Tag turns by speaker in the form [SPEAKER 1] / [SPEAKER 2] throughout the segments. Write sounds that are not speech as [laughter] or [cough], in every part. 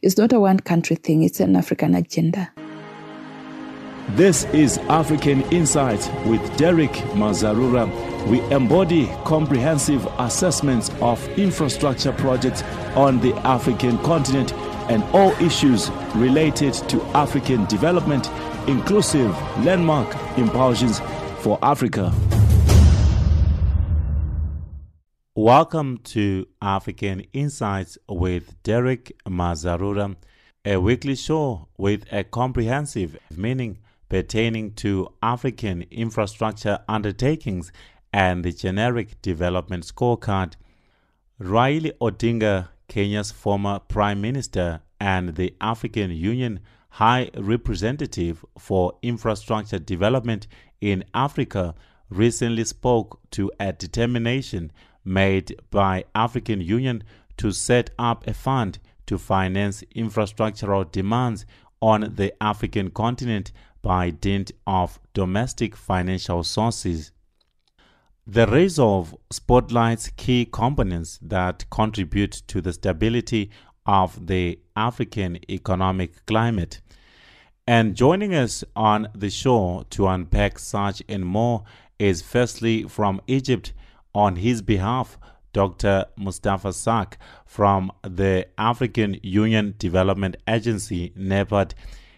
[SPEAKER 1] It's not a one country thing, it's an African agenda.
[SPEAKER 2] This is African Insight with Derick Mazarura. We embody comprehensive assessments of infrastructure projects on the African continent and all issues related to African development, inclusive landmark impulsions for Africa.
[SPEAKER 3] Welcome to African Insights with Derick Mazarura, a weekly show with a comprehensive meaning pertaining to African infrastructure undertakings and the generic development scorecard. Raila Odinga, Kenya's former prime minister and the African Union High Representative for Infrastructure Development in Africa, recently spoke to a determination made by African Union to set up a fund to finance infrastructural demands on the African continent by dint of domestic financial sources. The resolve spotlights key components that contribute to the stability of the African economic climate. And joining us on the show to unpack such and more is firstly from Egypt on his behalf Dr. Mustafa Sakr from the African Union Development Agency, NEPAD.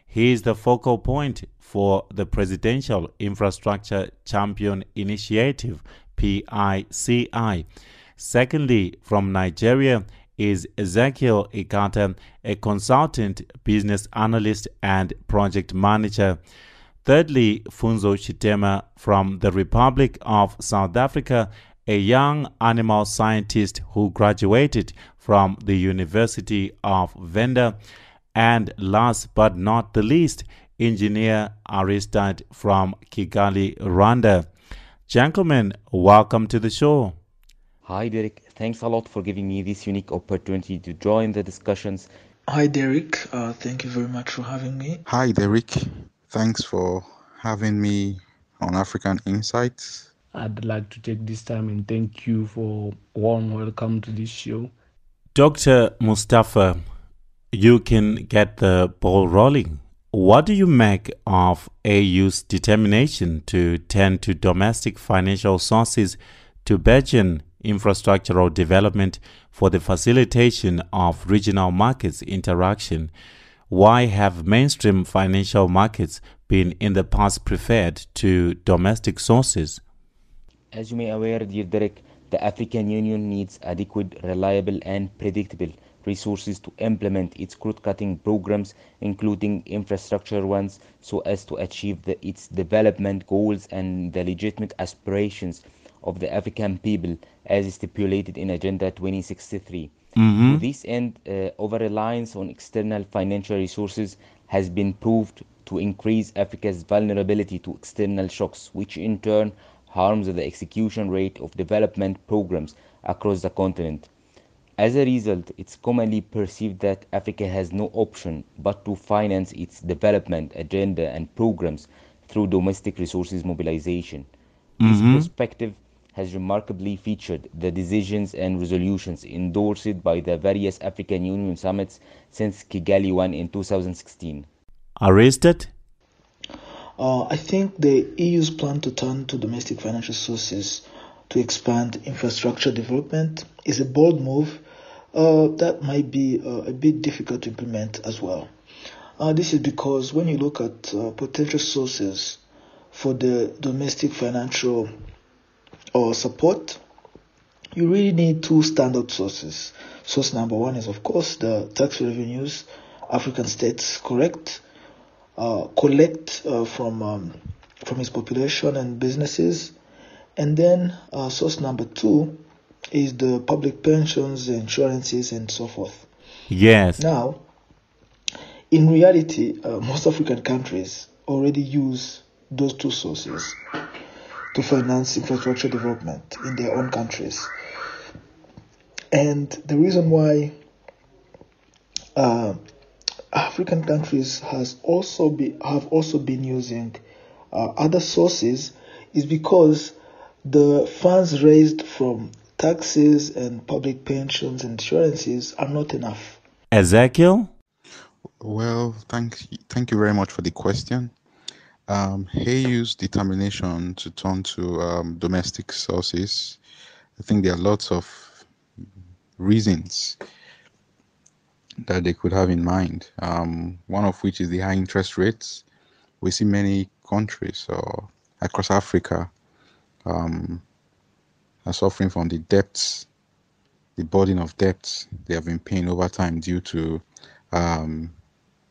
[SPEAKER 3] He is the focal point for the Presidential Infrastructure Champion Initiative, PICI. Secondly, from Nigeria is Ezekiel Ekata, a consultant, business analyst, and project manager. Thirdly, Pfunzo Tshitema from the Republic of South Africa a young animal scientist who graduated from the University of Venda. And last but not the least, engineer Aristide from Kigali, Rwanda. Gentlemen, welcome to the show.
[SPEAKER 4] Hi, Derick. Thanks a lot for giving me this unique opportunity to join the discussions.
[SPEAKER 5] Hi, Derick. Uh, thank you very much for having me.
[SPEAKER 6] Hi, Derick. Thanks for having me on African Insights.
[SPEAKER 7] I'd like to take this time and thank you for warm welcome to this show.
[SPEAKER 3] Dr. Mustafa, you can get the ball rolling. What do you make of AU's determination to tend to domestic financial sources to burgeon infrastructural development for the facilitation of regional markets interaction? Why have mainstream financial markets been in the past preferred to domestic sources?
[SPEAKER 4] As you may aware, dear Derick, the African Union needs adequate, reliable and predictable resources to implement its cross-cutting programs, including infrastructure ones, so as to achieve the, its development goals and the legitimate aspirations of the African people as stipulated in Agenda 2063. Mm-hmm. To this end, uh, over-reliance on external financial resources has been proved to increase Africa's vulnerability to external shocks, which in turn harms the execution rate of development programs across the continent. As a result, it's commonly perceived that Africa has no option but to finance its development agenda and programs through domestic resources mobilization. Mm-hmm. This perspective has remarkably featured the decisions and resolutions endorsed by the various African Union summits since Kigali 1 in 2016.
[SPEAKER 3] Aristide?
[SPEAKER 5] Uh, I think the AU's plan to turn to domestic financial sources to expand infrastructure development is a bold move uh, that might be uh, a bit difficult to implement as well. Uh, this is because when you look at uh, potential sources for the domestic financial uh, support, you really need two standard sources. Source number one is, of course, the tax revenues African states collect uh, collect uh, from um, from his population and businesses, and then uh, source number two is the public pensions, insurances, and so forth.
[SPEAKER 3] Yes.
[SPEAKER 5] Now, in reality, uh, most African countries already use those two sources to finance infrastructure development in their own countries. And the reason why uh, African countries has also be, have also been using uh, other sources is because the funds raised from taxes and public pensions and insurances are not enough.
[SPEAKER 3] Ezekiel?
[SPEAKER 6] Well, thank thank you very much for the question. Um, AU's determination to turn to um, domestic sources, I think there are lots of reasons that they could have in mind. Um, one of which is the high interest rates. We see many countries or across Africa um, are suffering from the debts, the burden of debts they have been paying over time due to um,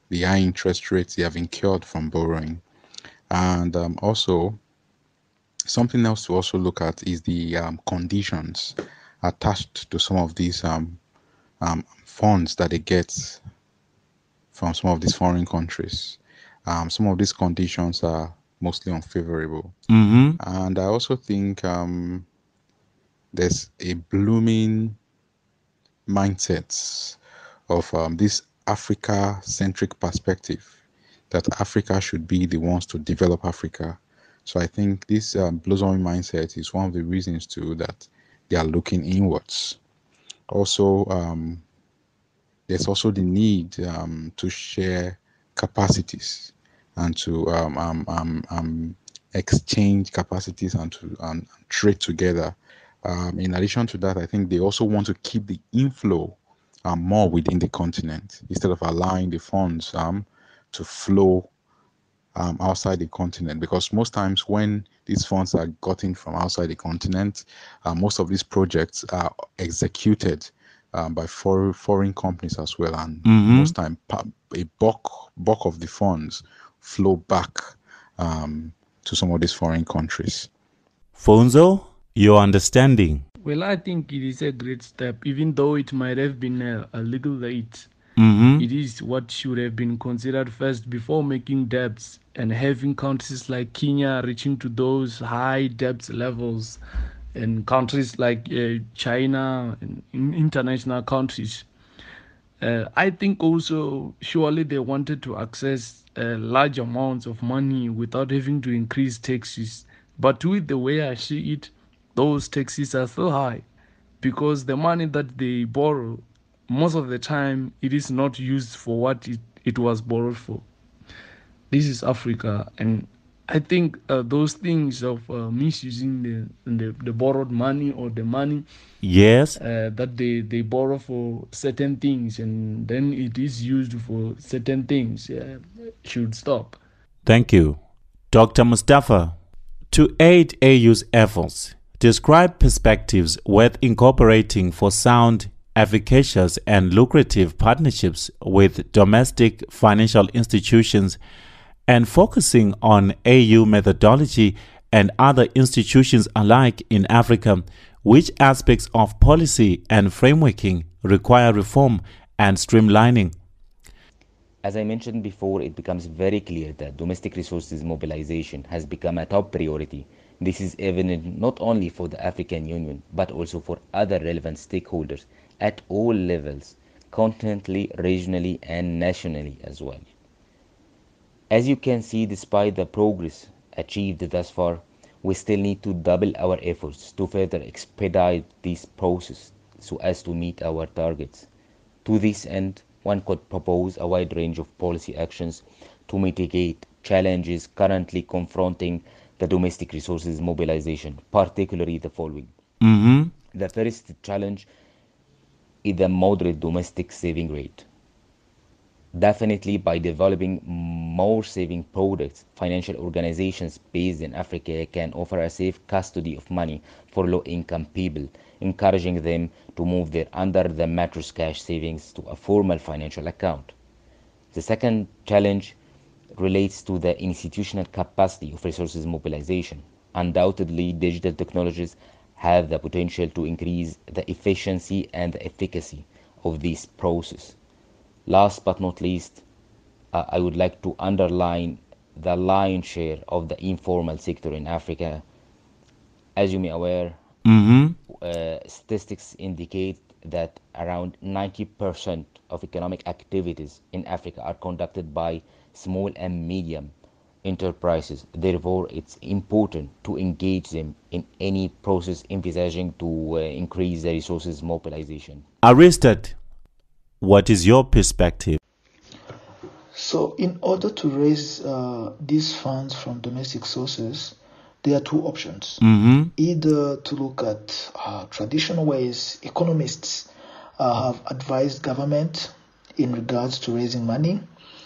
[SPEAKER 6] the high interest rates they have incurred from borrowing. And um, also, something else to also look at is the um, conditions attached to some of these um, um, funds that they get from some of these foreign countries. Um, some of these conditions are mostly unfavorable.
[SPEAKER 3] Mm-hmm.
[SPEAKER 6] And I also think um, there's a blooming mindset of um, this Africa centric perspective that Africa should be the ones to develop Africa. So I think this um, blossoming mindset is one of the reasons too that they are looking inwards. Also, um, there's also the need um, to share capacities and to um, um, um, um, exchange capacities and to and trade together. In addition to that, I think they also want to keep the inflow more within the continent instead of allowing the funds to flow um, outside the continent. Because most times when these funds are gotten from outside the continent, uh, most of these projects are executed um, by foreign foreign companies as well, and
[SPEAKER 3] Mhm.
[SPEAKER 6] most time a bulk bulk of the funds flow back um, to some of these foreign countries.
[SPEAKER 3] Pfunzo, your understanding.
[SPEAKER 7] Well, I think it is a great step, even though it might have been a, a little late.
[SPEAKER 3] Mm-hmm.
[SPEAKER 7] It is what should have been considered first before making debts and having countries like Kenya reaching to those high debt levels, and countries like uh, China and in international countries. Uh, I think also surely they wanted to access uh, large amounts of money without having to increase taxes. But with the way I see it, those taxes are so high because the money that they borrow, most of the time, it is not used for what it, it was borrowed for. This is Africa, and I think uh, those things of uh, misusing the, the the borrowed money or the money
[SPEAKER 3] Yes.
[SPEAKER 7] uh, that they, they borrow for certain things and then it is used for certain things uh, should stop.
[SPEAKER 3] Thank you. Dr. Mustafa, to aid AU's efforts, describe perspectives worth incorporating for sound, efficacious, and lucrative partnerships with domestic financial institutions and focusing on AU methodology and other institutions alike in Africa. Which aspects of policy and frameworking require reform and streamlining?
[SPEAKER 4] As I mentioned before, it becomes very clear that domestic resources mobilization has become a top priority. This is evident not only for the African Union, but also for other relevant stakeholders at all levels, continentally, regionally, and nationally as well. As you can see, despite the progress achieved thus far, we still need to double our efforts to further expedite this process so as to meet our targets. To this end, one could propose a wide range of policy actions to mitigate challenges currently confronting the domestic resources mobilization, particularly the following.
[SPEAKER 3] Mm-hmm.
[SPEAKER 4] The first challenge is the moderate domestic saving rate. Definitely, by developing more saving products, financial organizations based in Africa can offer a safe custody of money for low income people, encouraging them to move their under the mattress cash savings to a formal financial account. The second challenge relates to the institutional capacity of resources mobilization. Undoubtedly, digital technologies have the potential to increase the efficiency and the efficacy of this process. Last but not least, uh, I would like to underline the lion's share of the informal sector in Africa. As you may aware,
[SPEAKER 3] Mm-hmm.
[SPEAKER 4] uh, statistics indicate that around 90% of economic activities in Africa are conducted by small and medium enterprises. Therefore, it's important to engage them in any process envisaging to uh, increase the resources mobilization.
[SPEAKER 3] Aristide, what is your perspective?
[SPEAKER 5] So, in order to raise uh, these funds from domestic sources, there are two options.
[SPEAKER 3] Mm-hmm.
[SPEAKER 5] Either to look at uh, traditional ways economists uh, have advised government in regards to raising money.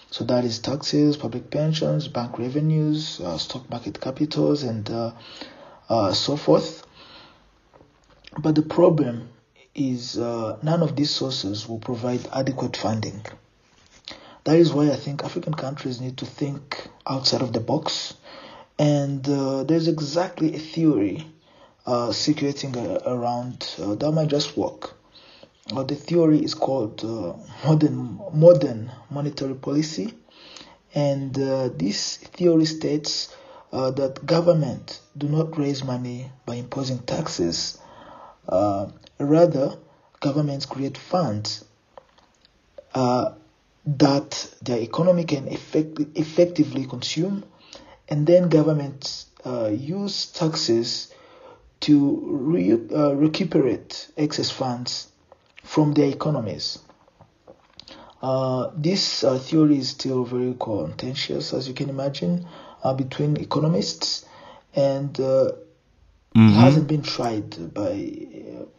[SPEAKER 5] So that is taxes, public pensions, bank revenues, uh, stock market capitals, and uh, uh, so forth. But the problem is uh, none of these sources will provide adequate funding. That is why I think African countries need to think outside of the box. And uh, there's exactly a theory uh, circulating uh, around uh, that might just work. Uh, the theory is called modern modern monetary policy, and this theory states that government do not raise money by imposing taxes. Rather, governments create funds that their economy can effect- effectively consume, and then governments uh, use taxes to re- uh, recuperate excess funds from their economies. Uh, this uh, theory is still very contentious, as you can imagine, uh, between economists, and uh,
[SPEAKER 3] Mm-hmm.
[SPEAKER 5] it hasn't been tried by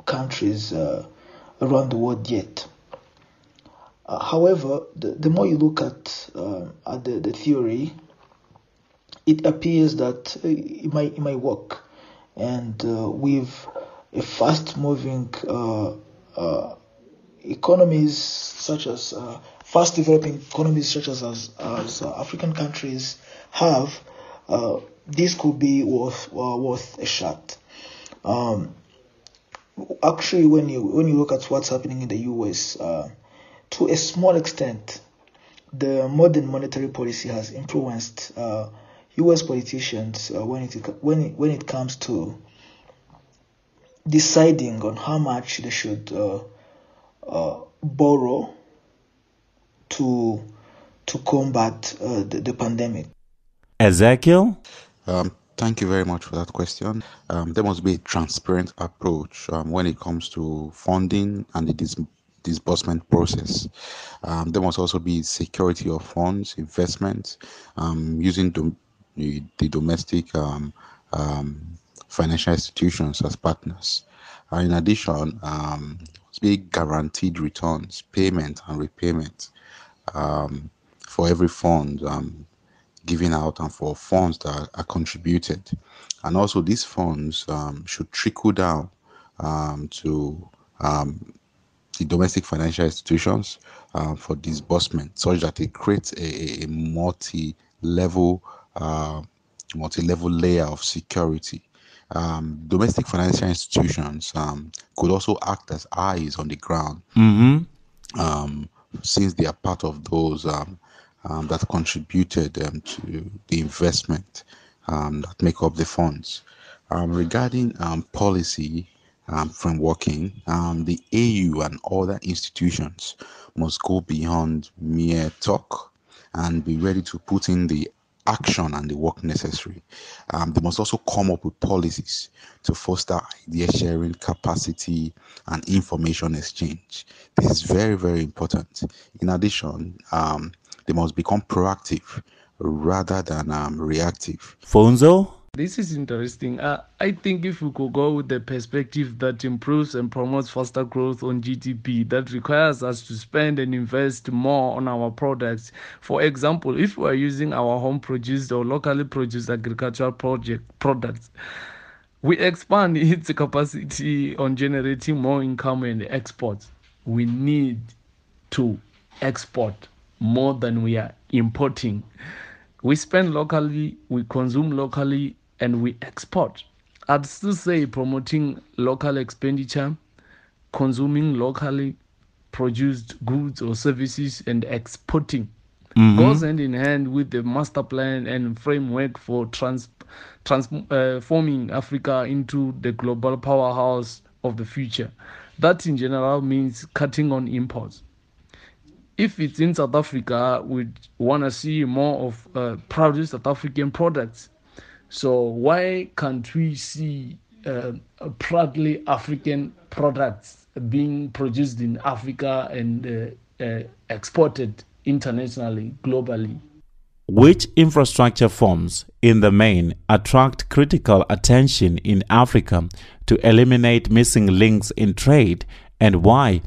[SPEAKER 5] countries around the world yet. Uh, however, the, the more you look at uh, at the, the theory, it appears that uh, it might it might work, and with a fast-moving economies such as fast developing economies such as as, as African countries have, this could be worth worth a shot. Um, actually, when you when you look at what's happening in the U.S to a small extent, the modern monetary policy has influenced uh, U.S. politicians uh, when it when it, when it comes to deciding on how much they should uh, uh borrow to to combat uh, the, the, pandemic.
[SPEAKER 3] Ezekiel.
[SPEAKER 6] Um, thank you very much for that question. Um, there must be a transparent approach um, when it comes to funding and the dis- disbursement process. Um, there must also be security of funds, investment, um, using dom- the, the, domestic um, um financial institutions as partners. Uh, in addition, um, be guaranteed returns, payment and repayment for every fund given out and for funds that are contributed. And also, these funds should trickle down to um, the domestic financial institutions uh, for disbursement, such that it creates a, a multi-level, uh, multi-level layer of security. Um, domestic financial institutions um, could also act as eyes on the ground,
[SPEAKER 3] mm-hmm.
[SPEAKER 6] um, since they are part of those um, um, that contributed um, to the investment that make up the funds. regarding policy, um, from working, um, the AU and other institutions must go beyond mere talk and be ready to put in the action and the work necessary. Um, they must also come up with policies to foster idea sharing, capacity, and information exchange. This is very, very important. In addition, um, they must become proactive rather than um, reactive.
[SPEAKER 3] Pfunzo?
[SPEAKER 7] This is interesting. Uh, I think if we could go with the perspective that improves and promotes faster growth on GDP, that requires us to spend and invest more on our products. For example, if we are using our home produced or locally produced agricultural project products, we expand [laughs] its capacity on generating more income and exports. We need to export more than we are importing. We spend locally, we consume locally, and we export. I'd still say promoting local expenditure, consuming locally produced goods or services, and exporting
[SPEAKER 3] mm-hmm.
[SPEAKER 7] goes hand in hand with the master plan and framework for trans, transforming uh, Africa into the global powerhouse of the future. That in general means cutting on imports. If it's in South Africa, we want to see more of uh, South African products so why can't we see uh, proudly African products being produced in Africa and uh, uh, exported internationally, globally.
[SPEAKER 3] Which infrastructure forms, in the main, attract critical attention in Africa to eliminate missing links in trade and why?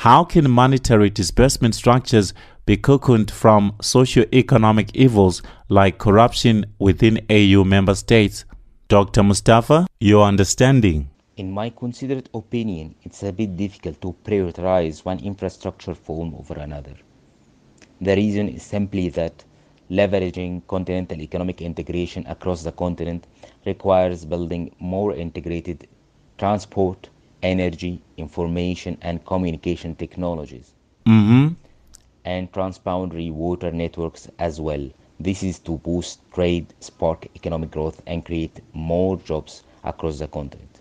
[SPEAKER 3] How can monetary disbursement structures be cocooned from socio-economic evils like corruption within AU member states? Dr. Mustafa, your understanding.
[SPEAKER 4] In my considered opinion, it's a bit difficult to prioritize one infrastructure form over another. The reason is simply that leveraging continental economic integration across the continent requires building more integrated transport, energy, information, and communication technologies,
[SPEAKER 3] Mm-hmm.
[SPEAKER 4] and transboundary water networks as well. This is to boost trade, spark economic growth, and create more jobs across the continent.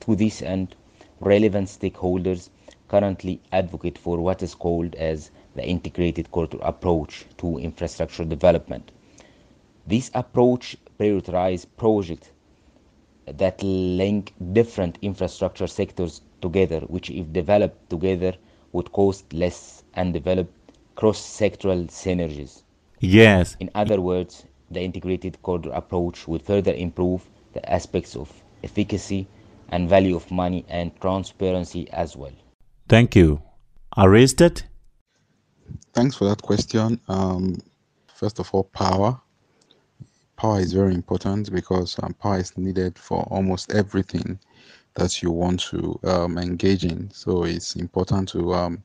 [SPEAKER 4] To this end, relevant stakeholders currently advocate for what is called as the integrated corridor approach to infrastructure development. This approach prioritizes projects that link different infrastructure sectors together, which, if developed together, would cost less and develop cross sectoral synergies.
[SPEAKER 3] Yes,
[SPEAKER 4] In other words, the integrated corridor approach would further improve the aspects of efficacy and value of money and transparency as well.
[SPEAKER 3] thank you. Aristide?
[SPEAKER 6] Thanks for that question. Um, first of all, power. Power is very important because um, power is needed for almost everything that you want to um, engage in. So it's important to um,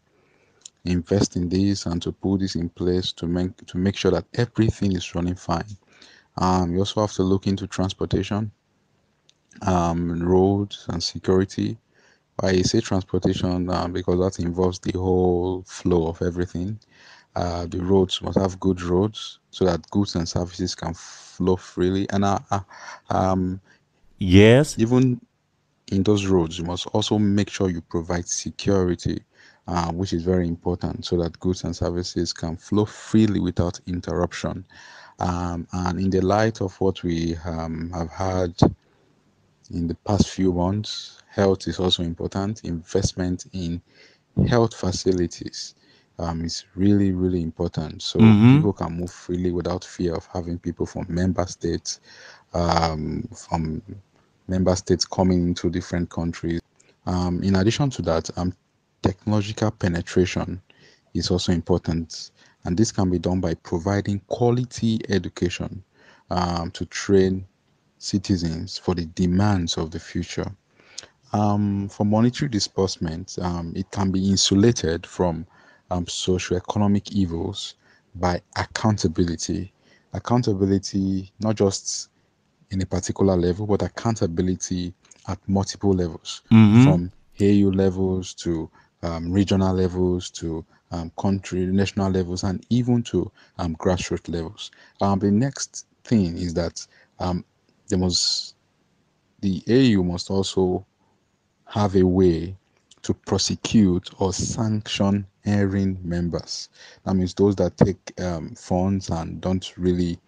[SPEAKER 6] invest in this and to put this in place to make to make sure that everything is running fine. Um, you also have to look into transportation, um, roads, and security. I say transportation uh, because that involves the whole flow of everything. Uh, the roads must have good roads so that goods and services can flow freely. And uh, uh, um,
[SPEAKER 3] Yes.
[SPEAKER 6] even in those roads, you must also make sure you provide security, uh, which is very important, so that goods and services can flow freely without interruption. Um, and in the light of what we um, have had in the past few months, health is also important. Investment in health facilities um, is really, really important. So
[SPEAKER 3] Mhm.
[SPEAKER 6] people can move freely without fear of having people from member states, um, from member states coming into different countries. Um, in addition to that, um, technological penetration is also important, and this can be done by providing quality education um, to train citizens for the demands of the future. Um, for monetary disbursement, um, it can be insulated from um, socioeconomic evils by accountability. Accountability, not just in a particular level, but accountability at multiple levels,
[SPEAKER 3] Mhm.
[SPEAKER 6] from AU levels to um, regional levels to um, country, national levels, and even to um, grassroots levels. Um, the next thing is that um, there must the AU must also have a way to prosecute or sanction erring members. That means those that take um, funds and don't really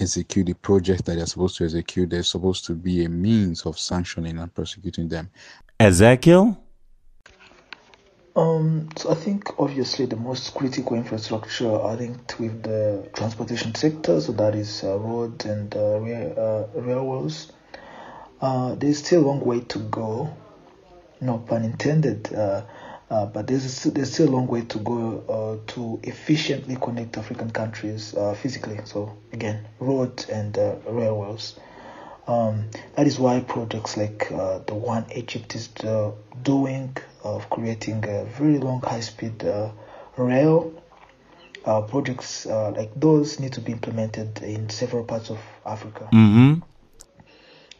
[SPEAKER 6] execute the project that they're supposed to execute. There's supposed to be a means of sanctioning and prosecuting them.
[SPEAKER 3] Ezekiel?
[SPEAKER 5] Um, so I think obviously the most critical infrastructure are linked with the transportation sector, so that is uh, roads and uh, rail, uh, railways. Uh, there's still a long way to go, no pun intended, uh, uh, but there's there's still a long way to go uh, to efficiently connect African countries uh, physically. So again, roads and uh, railways. Um, that is why projects like uh, the one Egypt is uh, doing of creating a very long high-speed uh, rail uh, projects uh, like those need to be implemented in several parts of Africa.
[SPEAKER 3] Mm-hmm.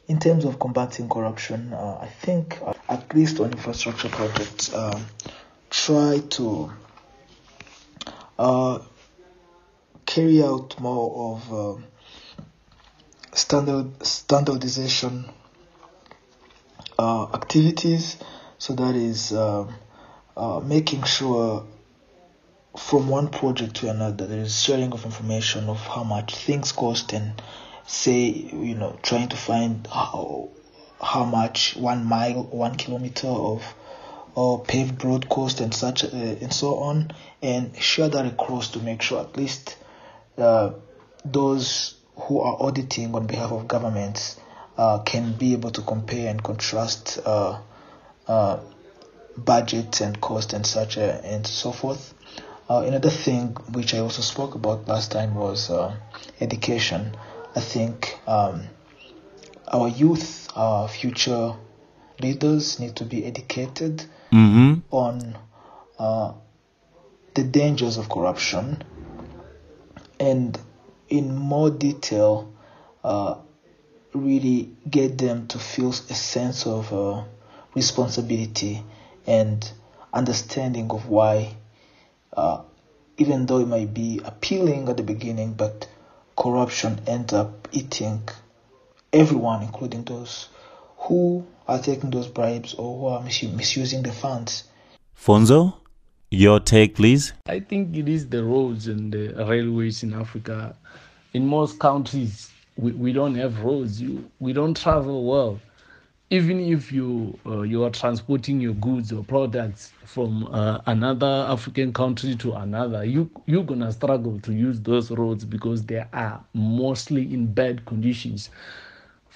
[SPEAKER 5] In terms of combating corruption, uh, I think uh, at least on infrastructure projects, um, try to uh, carry out more of um standard standardization uh, activities. So that is um, uh, making sure from one project to another there is sharing of information of how much things cost and say you know trying to find how how much one mile one kilometer of or paved road cost and such uh, and so on, and share that across to make sure at least uh, those who are auditing on behalf of governments uh, can be able to compare and contrast uh, uh, budgets and cost and such uh, and so forth. Another thing which I also spoke about last time was education. I think um, our youth, our future leaders, need to be educated
[SPEAKER 3] Mm-hmm.
[SPEAKER 5] on uh, the dangers of corruption and in more detail uh, really get them to feel a sense of uh, responsibility and understanding of why uh, even though it might be appealing at the beginning but corruption ends up eating everyone including those who are taking those bribes or who are misu- misusing the funds
[SPEAKER 3] Pfunzo, your take, please.
[SPEAKER 7] I think it is the roads and the railways in Africa. In most countries, we, we don't have roads. You, we don't travel well. Even if you uh, you are transporting your goods or products from uh, another African country to another, you you're gonna struggle to use those roads because they are mostly in bad conditions.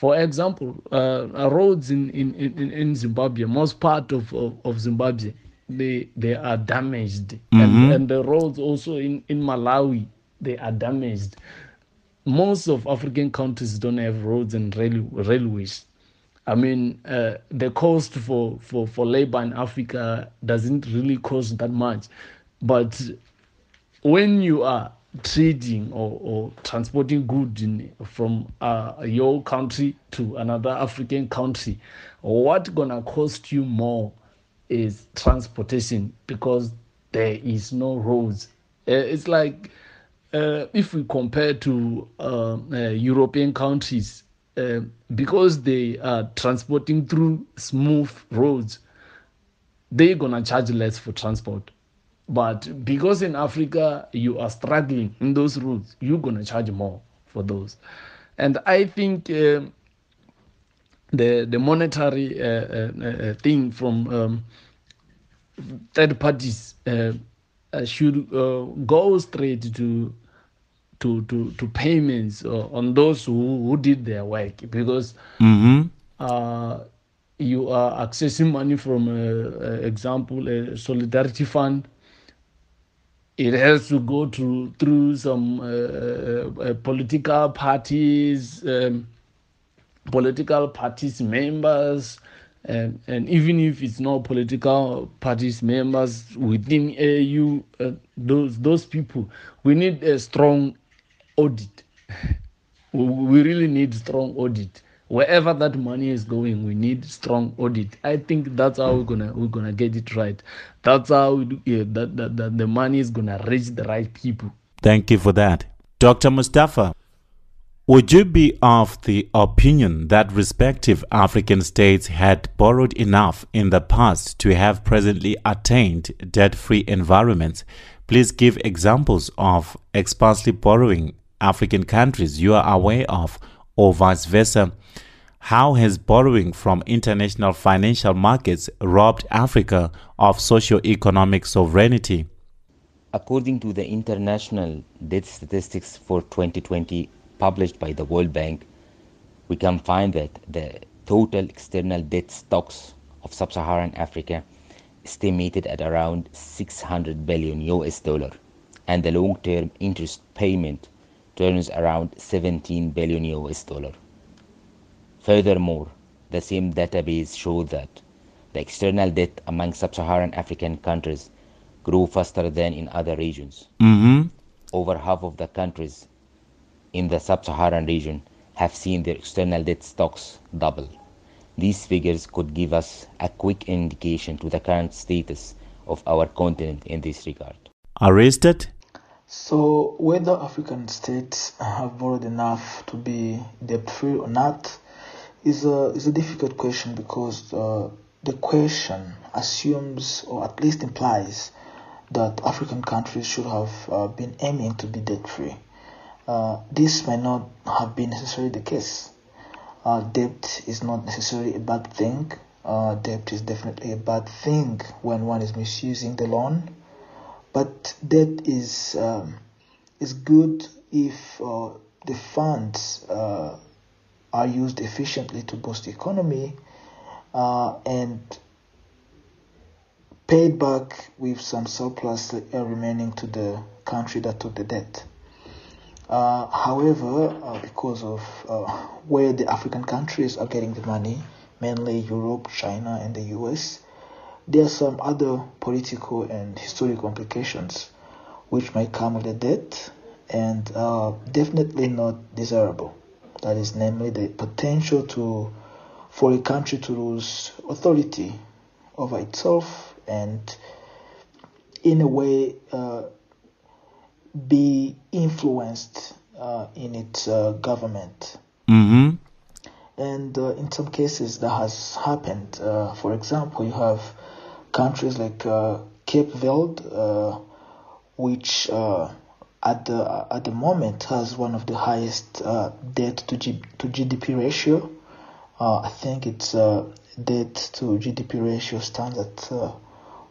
[SPEAKER 7] For example, uh, uh, roads in, in, in, in Zimbabwe, most part of, of, of Zimbabwe, they they are damaged, and, and the roads also in, in Malawi, they are damaged. Most of African countries don't have roads and rail, railways. I mean, uh, the cost for, for, for labor in Africa doesn't really cost that much, but when you are trading or, or transporting goods from uh, your country to another African country, what gonna cost you more is transportation because there is no roads. Uh, it's like uh, if we compare to uh, uh, European countries, uh, because they are transporting through smooth roads, they're gonna charge less for transport. But because in Africa you are struggling in those routes, you're gonna charge more for those. And I think um the the monetary uh, uh, uh, thing from um, third parties uh, uh, should uh, go straight to to to, to payments uh, on those who, who did their work because
[SPEAKER 3] Mm-hmm.
[SPEAKER 7] uh, you are accessing money from, uh, uh, example, a solidarity fund. It has to go through through some uh, uh, uh, political parties, um, political parties members, and, and even if it's not political parties members within AU, uh, those those people, we need a strong audit. [laughs] we really need strong audit wherever that money is going we need strong audit i think that's how we're gonna we're gonna get it right that's how we do, yeah, that, that, that the money is gonna reach the right people
[SPEAKER 3] Thank you for that. Dr. Mustafa, would you be of the opinion that respective African states had borrowed enough in the past to have presently attained debt free environments? Please give examples of expansively borrowing African countries you are aware of, or vice versa. How has borrowing from international financial markets robbed Africa of socio-economic sovereignty?
[SPEAKER 4] According to the international debt statistics for 2020 published by the World Bank, we can find that the total external debt stocks of sub-Saharan Africa estimated at around 600 billion US dollar and the long-term interest payment turns around 17 billion US dollar. Furthermore, the same database showed that the external debt among sub-Saharan African countries grew faster than in other regions.
[SPEAKER 3] Mm-hmm.
[SPEAKER 4] Over half of the countries in the sub-Saharan region have seen their external debt stocks double. These figures could give us a quick indication to the current status of our continent in this regard.
[SPEAKER 3] Aristide?
[SPEAKER 5] So, whether African states have borrowed enough to be debt free or not is a, is a difficult question because uh, the question assumes or at least implies that African countries should have uh, been aiming to be debt free. Uh, this might not have been necessarily the case. Uh, debt is not necessarily a bad thing. Uh, debt is definitely a bad thing when one is misusing the loan, but debt is um, is good if uh, the funds uh, are used efficiently to boost the economy uh, and paid back with some surplus remaining to the country that took the debt. Uh, however, uh, because of uh, where the African countries are getting the money, mainly Europe, China, and the US, there are some other political and historic implications which might come with the debt and uh, definitely not desirable. That is, namely, the potential to for a country to lose authority over itself and, in a way, uh, be influenced uh, in its uh, government.
[SPEAKER 3] Mm-hmm.
[SPEAKER 5] And uh, in some cases, that has happened. Uh, for example, you have countries like uh, Cape Verde, uh, which at the at the moment has one of the highest debt to G- to GDP ratio. I think its debt to GDP ratio stands at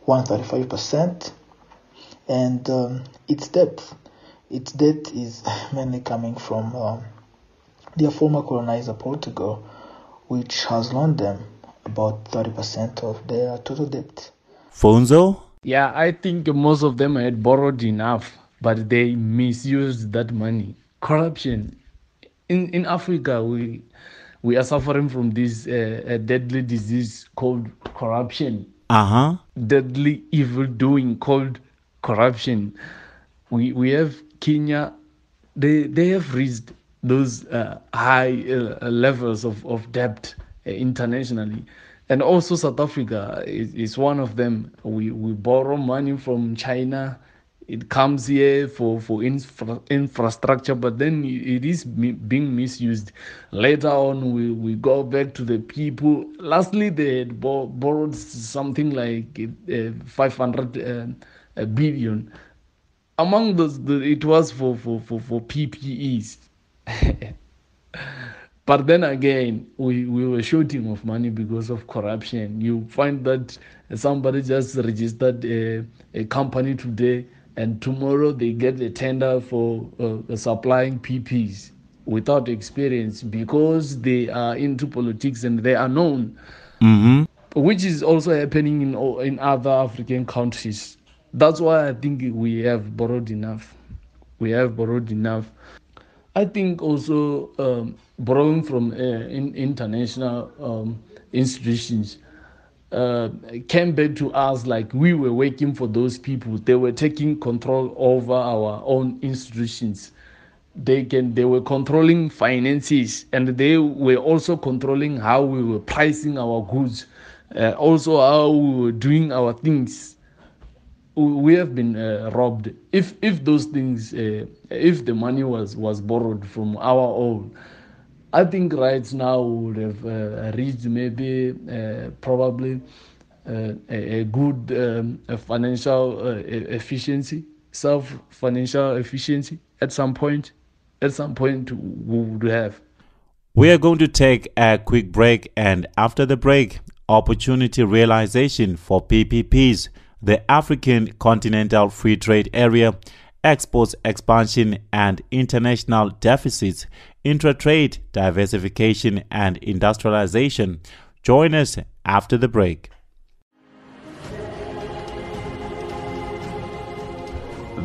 [SPEAKER 5] 135 percent and um, its debt its debt is [laughs] mainly coming from um, their former colonizer Portugal, which has loaned them about 30% of their total debt.
[SPEAKER 3] Pfunzo?
[SPEAKER 7] Yeah, I think most of them had borrowed enough, but they misused that money. Corruption. In in Africa, we we are suffering from this uh, deadly disease called corruption.
[SPEAKER 3] Uh huh.
[SPEAKER 7] Deadly evil doing called corruption. We we have Kenya. They they have reached those uh, high uh, levels of of debt internationally, and also South Africa is, is one of them. We we borrow money from China. It comes here for for infra, infrastructure, but then it is being misused. Later on, we, we go back to the people. Lastly, they borrowed something like uh, 500 uh, billion among those the, it was for for for, for ppes [laughs] but then again we, we were shorting of money because of corruption you find that somebody just registered a, a company today and tomorrow they get a tender for uh, supplying ppes without experience because they are into politics and they are known
[SPEAKER 3] mm-hmm.
[SPEAKER 7] which is also happening in in other african countries that's why I think we have borrowed enough. We have borrowed enough. I think also um, borrowing from uh, in international um, institutions uh, came back to us like we were working for those people. They were taking control over our own institutions. They can they were controlling finances and they were also controlling how we were pricing our goods, uh, also how we were doing our things we have been uh, robbed. If if those things uh, if the money was was borrowed from our own i think right now would have uh, reached maybe uh, probably uh, a, a, good um, a financial uh, efficiency self financial efficiency at some point at some point we would have.
[SPEAKER 3] We are going to take a quick break and after the break opportunity realization for ppps the African Continental Free Trade Area, exports expansion and international deficits, intra-trade diversification and industrialization. Join us after the break.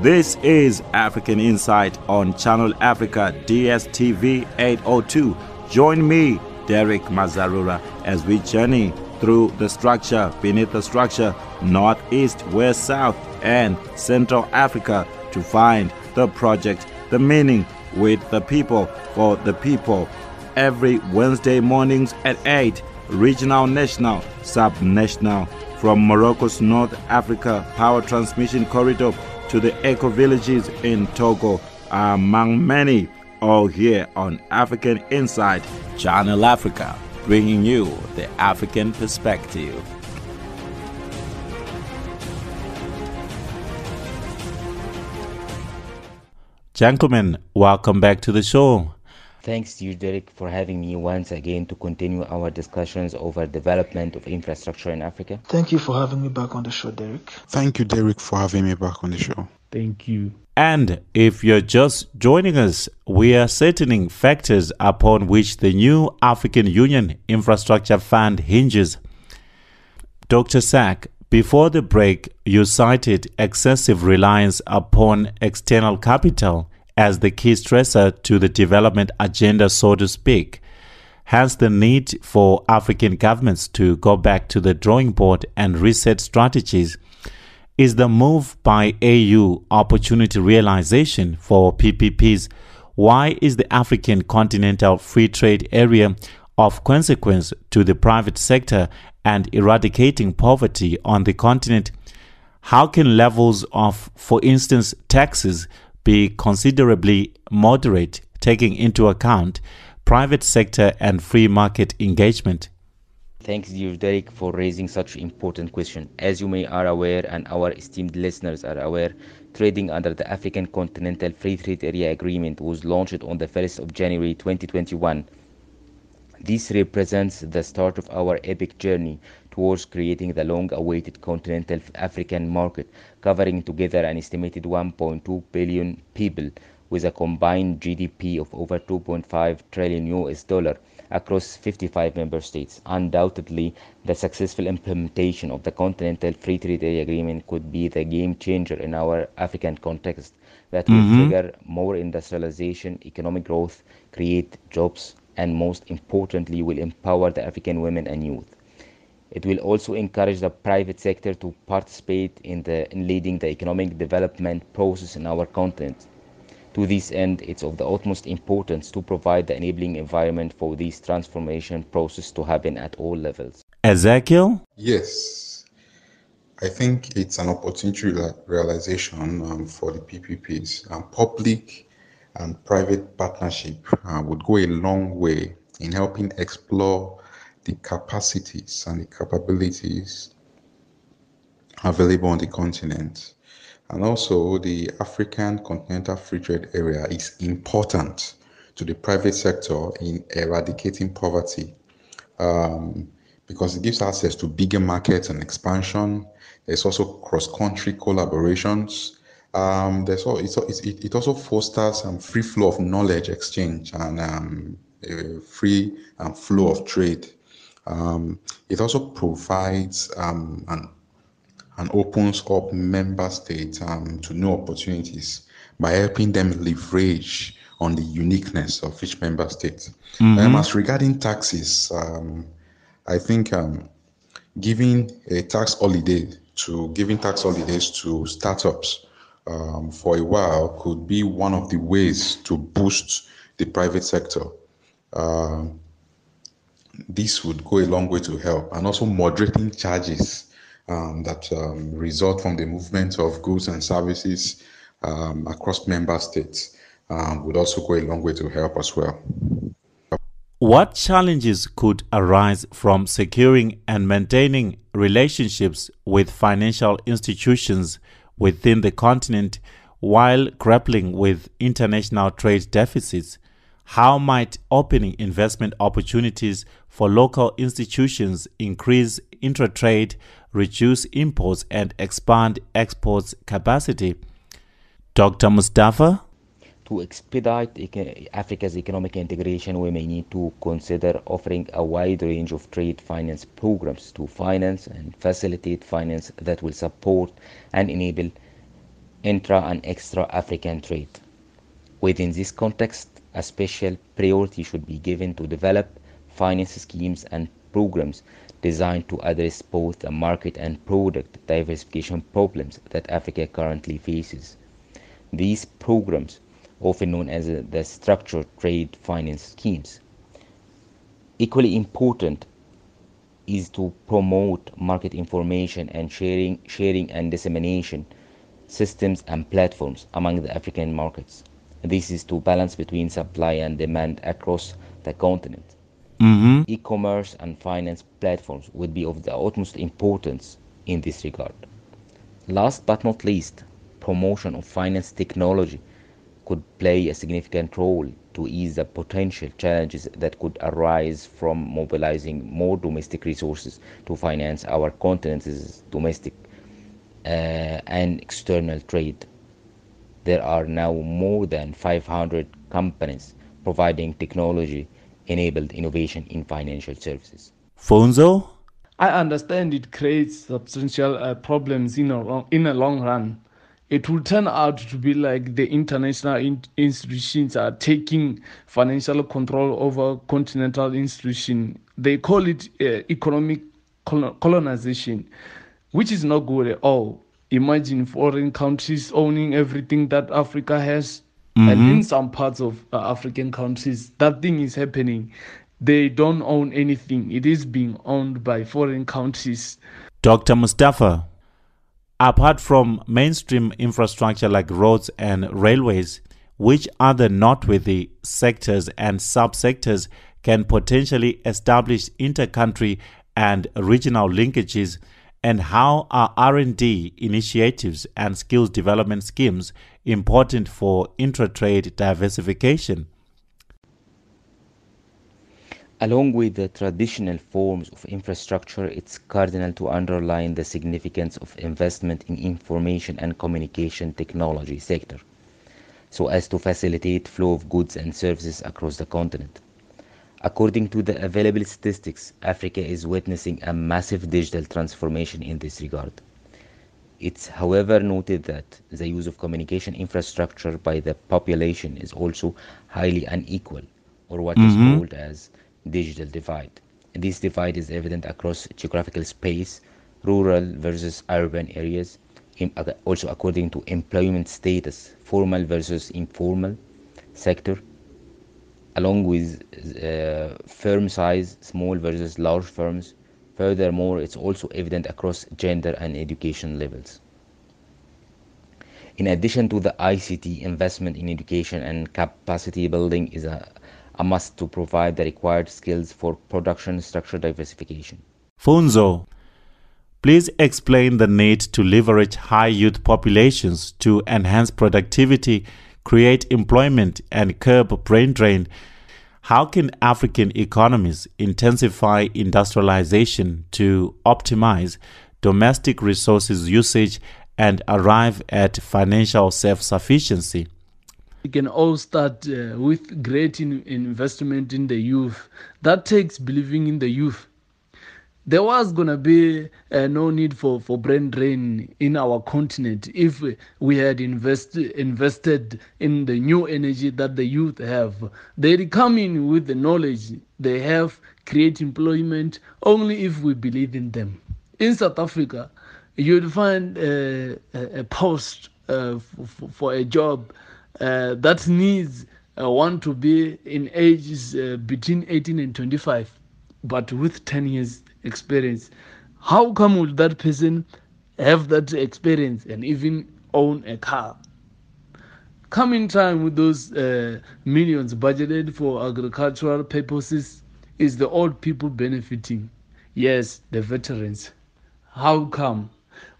[SPEAKER 3] This is African Insight on Channel Africa DSTV 802. Join me, Derick Mazarura, as we journey through the structure, beneath the structure, north, east, west, south, and Central Africa to find the project, the meaning with the people, for the people. Every Wednesday mornings at 8, regional, national, sub-national, from Morocco's North Africa power transmission corridor to the eco villages in Togo, among many, all here on African Insight, Channel Africa bringing you the African perspective. Gentlemen, welcome back to the show.
[SPEAKER 4] Thanks to you, Derick, for having me once again to continue our discussions over development of infrastructure in Africa.
[SPEAKER 5] Thank you for having me back on the show, Derick.
[SPEAKER 6] Thank you, Derick, for having me back on the show.
[SPEAKER 7] Thank you.
[SPEAKER 3] And if you're just joining us, we are setting factors upon which the new African Union Infrastructure Fund hinges. Dr. Sakr, before the break, you cited excessive reliance upon external capital as the key stressor to the development agenda, so to speak. Hence, the need for African governments to go back to the drawing board and reset strategies. Is the move by AU opportunity realization for PPPs? Why is the African Continental Free Trade Area of consequence to the private sector and eradicating poverty on the continent? How can levels of, for instance, taxes be considerably moderate, taking into account private sector and free market engagement?
[SPEAKER 4] Thanks, dear Derick, for raising such important question. As you may are aware, and our esteemed listeners are aware, trading under the African Continental Free Trade Area Agreement was launched on the 1st of January 2021. This represents the start of our epic journey towards creating the long-awaited continental African market, covering together an estimated 1.2 billion people with a combined GDP of over 2.5 trillion US dollar across 55 member states. Undoubtedly, the successful implementation of the Continental Free Trade Area Agreement could be the game changer in our African context that will
[SPEAKER 3] Mhm.
[SPEAKER 4] trigger more industrialization, economic growth, create jobs, and most importantly, will empower the African women and youth. It will also encourage the private sector to participate in, the, in leading the economic development process in our continent. To this end, it's of the utmost importance to provide the enabling environment for this transformation process to happen at all levels.
[SPEAKER 3] Ezekiel?
[SPEAKER 6] Yes, I think it's an opportunity realization um, for the PPPs. Um, public and private partnership uh, would go a long way in helping explore the capacities and the capabilities available on the continent. And also, the African Continental Free Trade Area is important to the private sector in eradicating poverty um, because it gives access to bigger markets and expansion. There's also cross-country collaborations. Um, there's all, it's, it, it also fosters some free flow of knowledge exchange and um, free um, flow of trade. Um, it also provides um, an and opens up member states um, to new opportunities by helping them leverage on the uniqueness of each member state. Um, as regarding taxes, um, I think um, giving a tax holiday to giving tax holidays to startups um, for a while could be one of the ways to boost the private sector. Um, this would go a long way to help, and also moderating charges um, that um, result from the movement of goods and services um, across member states um, would also go a long way to help as well.
[SPEAKER 3] What challenges could arise from securing and maintaining relationships with financial institutions within the continent while grappling with international trade deficits? How might opening investment opportunities for local institutions increase intra-trade, reduce imports, and expand exports capacity? Dr. Mustafa?
[SPEAKER 4] To expedite Africa's economic integration, we may need to consider offering a wide range of trade finance programs to finance and facilitate finance that will support and enable intra and extra African trade. Within this context, a special priority should be given to develop finance schemes and programs designed to address both the market and product diversification problems that Africa currently faces. These programs, often known as uh, the structured trade finance schemes, equally important is to promote market information and sharing, sharing and dissemination systems and platforms among the African markets. This is to balance between supply and demand across the continent.
[SPEAKER 3] Mm-hmm.
[SPEAKER 4] E-commerce and finance platforms would be of the utmost importance in this regard. Last but not least, promotion of finance technology could play a significant role to ease the potential challenges that could arise from mobilizing more domestic resources to finance our continent's domestic uh, and external trade. There are now more than 500 companies providing technology enabled innovation in financial services.
[SPEAKER 3] Pfunzo?
[SPEAKER 7] I understand it creates substantial uh, problems in a, long, in a long run. It will turn out to be like the international in- institutions are taking financial control over continental institutions. They call it uh, economic colonization, which is not good at all. Imagine foreign countries owning everything that Africa has. Mm-hmm. And in some parts of uh, African countries, that thing is happening they don't own anything. It is being owned by foreign countries.
[SPEAKER 3] Dr. Mustafa, apart from mainstream infrastructure like roads and railways, which other noteworthy sectors and subsectors can potentially establish inter-country and regional linkages and how are R&D initiatives and skills development schemes important for intra-trade diversification?
[SPEAKER 4] Along with the traditional forms of infrastructure, it's cardinal to underline the significance of investment in information and communication technology sector so as to facilitate flow of goods and services across the continent. According to the available statistics, Africa is witnessing a massive digital transformation in this regard. It's however noted that the use of communication infrastructure by the population is also highly unequal, or what mm-hmm. is called as digital divide. And this divide is evident across geographical space, rural versus urban areas, also according to employment status, formal versus informal sector, along with uh, firm size, small versus large firms. Furthermore, it's also evident across gender and education levels. In addition to the ICT, investment in education and capacity building is a a must to provide the required skills for production structure diversification.
[SPEAKER 3] Pfunzo, please explain the need to leverage high youth populations to enhance productivity, create employment, and curb brain drain. How can African economies intensify industrialization to optimize domestic resources usage and arrive at financial self sufficiency?
[SPEAKER 7] we can all start uh, with great in investment in the youth. That takes believing in the youth. There was going to be uh, no need for, for brain drain in our continent if we had invest, invested in the new energy that the youth have. They come in with the knowledge they have, create employment only if we believe in them. In South Africa, you'd find uh, a, a post uh, for, for a job uh, that needs uh, one to be in ages uh, between 18 and 25, but with 10 years experience. How come would that person have that experience and even own a car? Come in time with those uh, millions budgeted for agricultural purposes is the old people benefiting. Yes, the veterans. How come?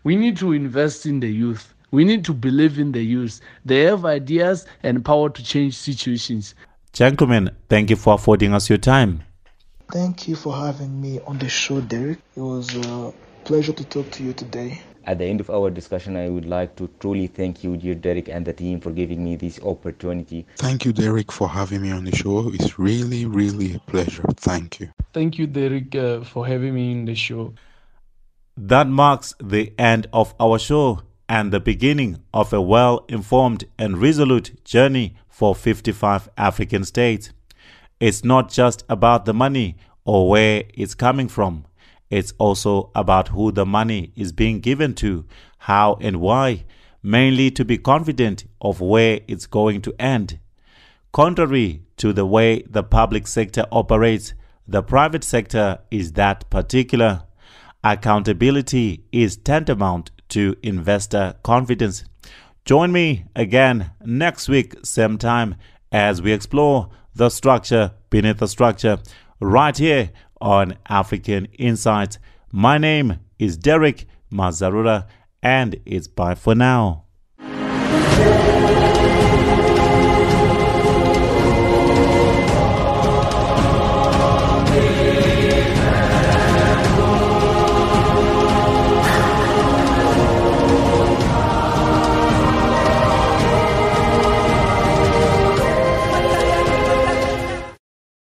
[SPEAKER 7] We need to invest in the youth we need to believe in the youth. They have ideas and power to change situations.
[SPEAKER 3] Gentlemen, thank you for affording us your time.
[SPEAKER 5] Thank you for having me on the show, Derick. It was a pleasure to talk to you today.
[SPEAKER 4] At the end of our discussion, I would like to truly thank you, dear Derick, and the team for giving me this opportunity.
[SPEAKER 6] Thank you, Derick, for having me on the show. It's really, really a pleasure. Thank you.
[SPEAKER 7] Thank you, Derick, uh, for having me in the show.
[SPEAKER 3] That marks the end of our show and the beginning of a well informed and resolute journey for 55 African states. It's not just about the money or where it's coming from. It's also about who the money is being given to, how and why, mainly to be confident of where it's going to end. Contrary to the way the public sector operates, the private sector is that particular. Accountability is tantamount to investor confidence. Join me again next week, same time, as we explore the structure beneath the structure right here on African Insights. My name is Derick Mazarura, and it's bye for now.